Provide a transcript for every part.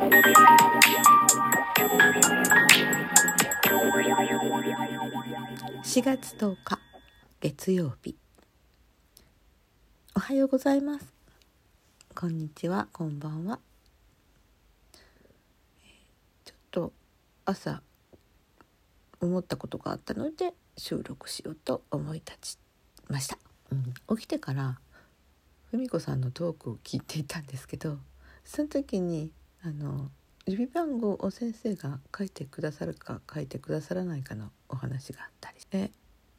4月10日月曜日。おはようございます。こんにちはこんばんは。ちょっと朝思ったことがあったので収録しようと思い立ちました、うん、起きてから文子さんのトークを聞いていたんですけどその時にあの指番号を先生が書いてくださるか書いてくださらないかのお話があったりで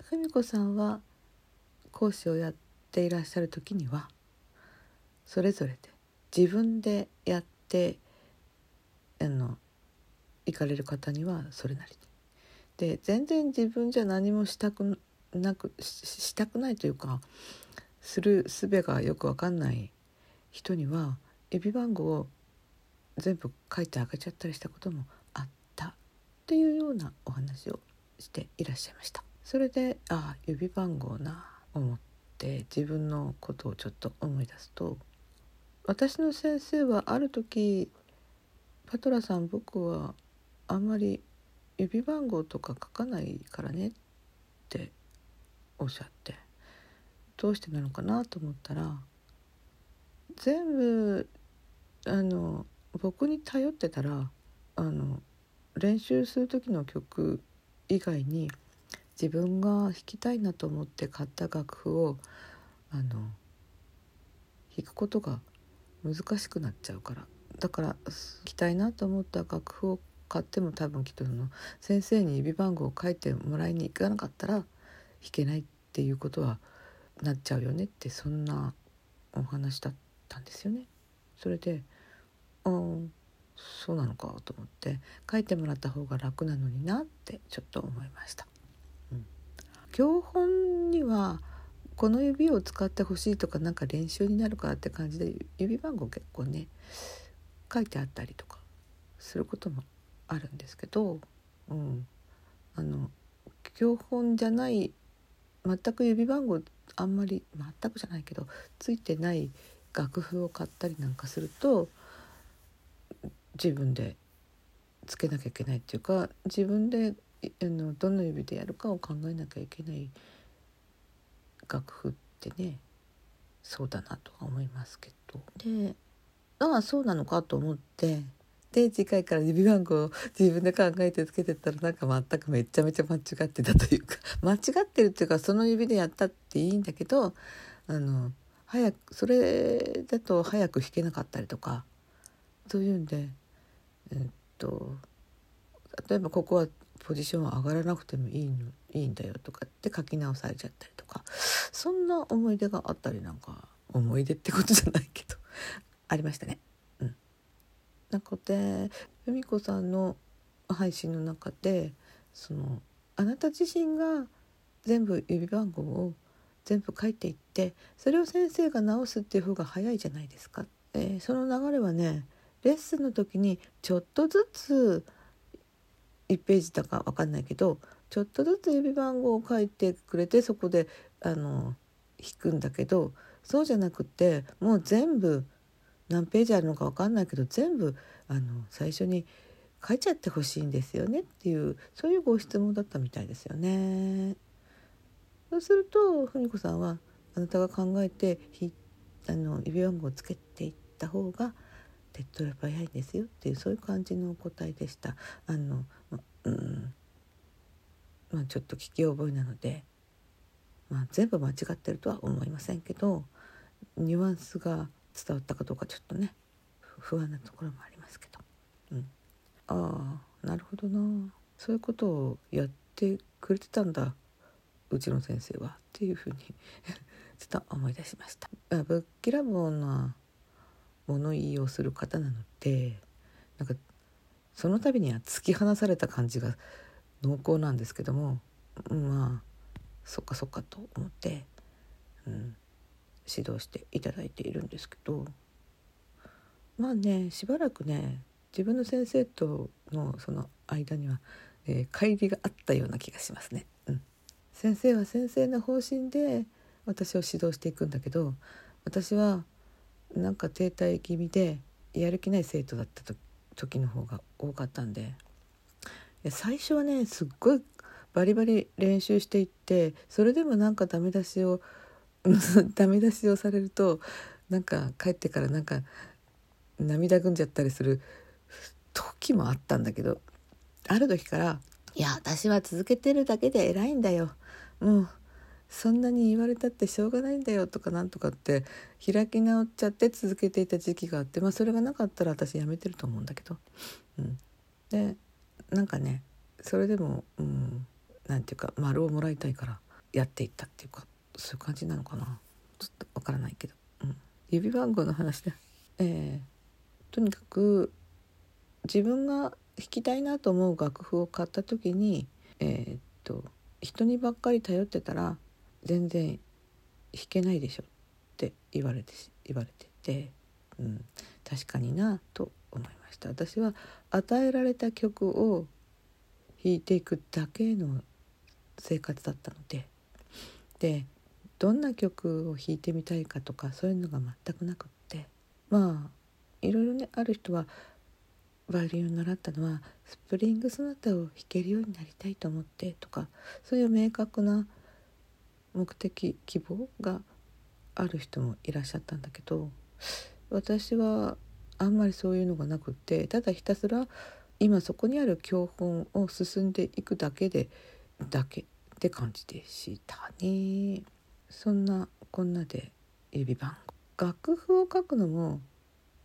文子さんは講師をやっていらっしゃる時にはそれぞれで自分でやってあの行かれる方にはそれなりに。で全然自分じゃ何もしたくなくしたくないというかする術がよく分かんない人には指番号を全部書いてあげちゃったりしたこともあったっていうようなお話をしていらっしゃいました。それでああ指番号な思って自分のことをちょっと思い出すと私の先生はある時「パトラさん僕はあんまり指番号とか書かないからね」っておっしゃってどうしてなのかなと思ったら全部あの僕に頼ってたらあの練習する時の曲以外に自分が弾きたいなと思って買った楽譜をあの弾くことが難しくなっちゃうからだから弾きたいなと思った楽譜を買っても多分きっとその先生に指番号を書いてもらいに行かなかったら弾けないっていうことはなっちゃうよねってそんなお話だったんですよね。それであそうなのかと思って書いてもらった方が楽なのになってちょっと思いました。うん、教本にはこの指を使ってほしいとかなんか練習になるからって感じで指番号結構ね書いてあったりとかすることもあるんですけど、うん、あの教本じゃない全く指番号あんまり全くじゃないけどついてない楽譜を買ったりなんかすると自分でつけなきゃいけないっていうか自分であのどの指でやるかを考えなきゃいけない楽譜ってねそうだなとは思いますけど。でああそうなのかと思ってで次回から指番号を 自分で考えてつけてったらなんか全くめちゃめちゃ間違ってたというか 間違ってるっていうかその指でやったっていいんだけどあの早くそれだと早く弾けなかったりとかそういうんでえっと例えばここはポジション上がらなくてもいいのいいんだよとかって書き直されちゃったりとかそんな思い出があったりなんか思い出ってことじゃないけどありましたね。うん、なんかで由美子さんの配信の中でそのあなた自身が全部指番号を全部書いていってそれを先生が直すっていう方が早いじゃないですか。えー、その流れはねレッスンの時にちょっとずつ1ページだか分かんないけどちょっとずつ指番号を書いてくれてそこであの弾くんだけどそうじゃなくてもう全部何ページあるのか分かんないけど全部あの最初に書いちゃってほしいんですよねっていうそういうご質問だったみたいですよね。そうすると文子さんはあなたが考えてあの指番号をつけていった方が手っ取れば早いですよっていうそういう感じのお答えでした。あのうんまあ、ちょっと聞き覚えなので、まあ、全部間違ってるとは思いませんけどニュアンスが伝わったかどうかちょっとね不安なところもありますけど、うん、ああなるほどなそういうことをやってくれてたんだうちの先生はっていうふうに ちょっと思い出しました。ぶっきらぼうな物言いをする方なのでなんかその度には突き放された感じが濃厚なんですけどもまあそっかそっかと思って、うん、指導していただいているんですけどまあねしばらくね自分の先生とのその間には、えー、乖離があったような気がしますね。うん、先生は先生の方針で私を指導していくんだけど私はなんか停滞気味でやる気ない生徒だった時の方が多かったんで。最初はねすっごいバリバリ練習していってそれでもなんかダメ出しを ダメ出しをされるとなんか帰ってからなんか涙ぐんじゃったりする時もあったんだけどある時から「いや私は続けてるだけで偉いんだよ。もうそんなに言われたってしょうがないんだよ」とかなんとかって開き直っちゃって続けていた時期があってまあそれがなかったら私やめてると思うんだけど、うん、でなんかねそれでも、うん、なんていうか丸をもらいたいからやっていったっていうかそういう感じなのかな。ちょっとわからないけど、うん、指番号の話で、えー、とにかく自分が弾きたいなと思う楽譜を買った時にえー、っと人にばっかり頼ってたら全然弾けないでしょって言われて言われてて、うん、確かになと思いました。私は与えられた曲を弾いていくだけの生活だったのででどんな曲を弾いてみたいかとかそういうのが全くなくってまあいろいろねある人はバイオリンを習ったのはスプリングソナタを弾けるようになりたいと思ってとかそういう明確な目的希望がある人もいらっしゃったんだけど私はあんまりそういうのがなくってただひたすら今そこにある教本を進んでいくだけでだけって感じでしたね。そんなこんなで指番楽譜を書くのも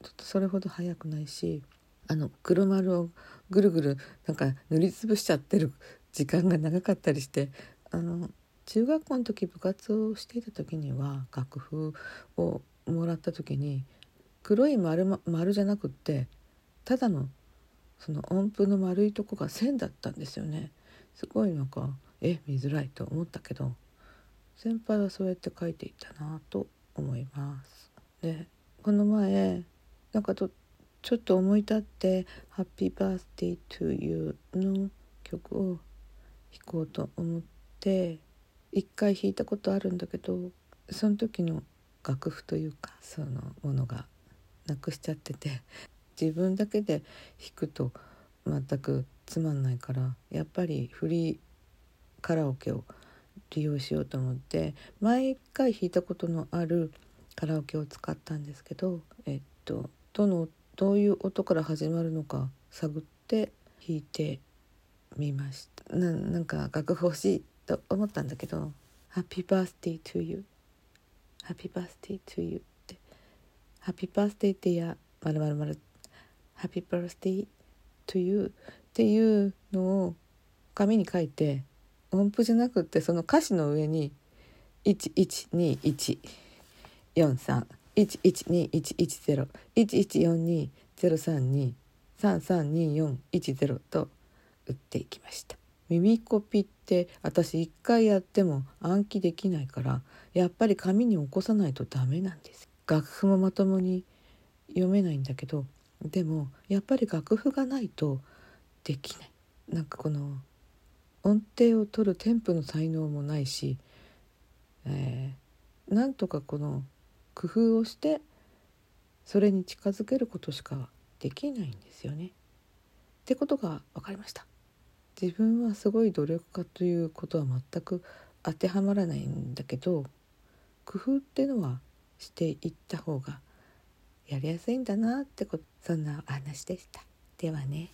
ちょっとそれほど早くないしあの黒丸をぐるぐるなんか塗りつぶしちゃってる時間が長かったりしてあの中学校の時部活をしていた時には楽譜をもらった時に黒い丸丸じゃなくってただのその音符の丸いとこが線だったんですよね。すごいなんかえ見づらいと思ったけど先輩はそうやって書いていたなと思います。でこの前なんかとちょっと思い立って「ハッピーバースデートゥーユー」の曲を弾こうと思って一回弾いたことあるんだけどその時の楽譜というかそのものがなくしちゃってて自分だけで弾くと全くつまんないからやっぱりフリーカラオケを利用しようと思って毎回弾いたことのあるカラオケを使ったんですけど、えっと、どのどういう音から始まるのか探って弾いてみました。ななんか楽譜欲しいと思ったんだけど「Happy Birthday to you」「Happy Birthday to you」って「Happy Birthday ってやまるまるまる Happy Birthday to you」っていうのを紙に書いて音符じゃなくってその歌詞の上に112143 112110 114203232410と打っていきました耳コピって私一回やっても暗記できないからやっぱり紙に起こさないとダメなんです楽譜もまともに読めないんだけどでもやっぱり楽譜がないとできないなんかこの音程を取るテンプの才能もないし、えー、なんとかこの工夫をしてそれに近づけることしかできないんですよね。ってことが分かりました。自分はすごい努力家ということは全く当てはまらないんだけど工夫ってのはしていった方がやりやすいんだなってことそんなお話でした。ではね。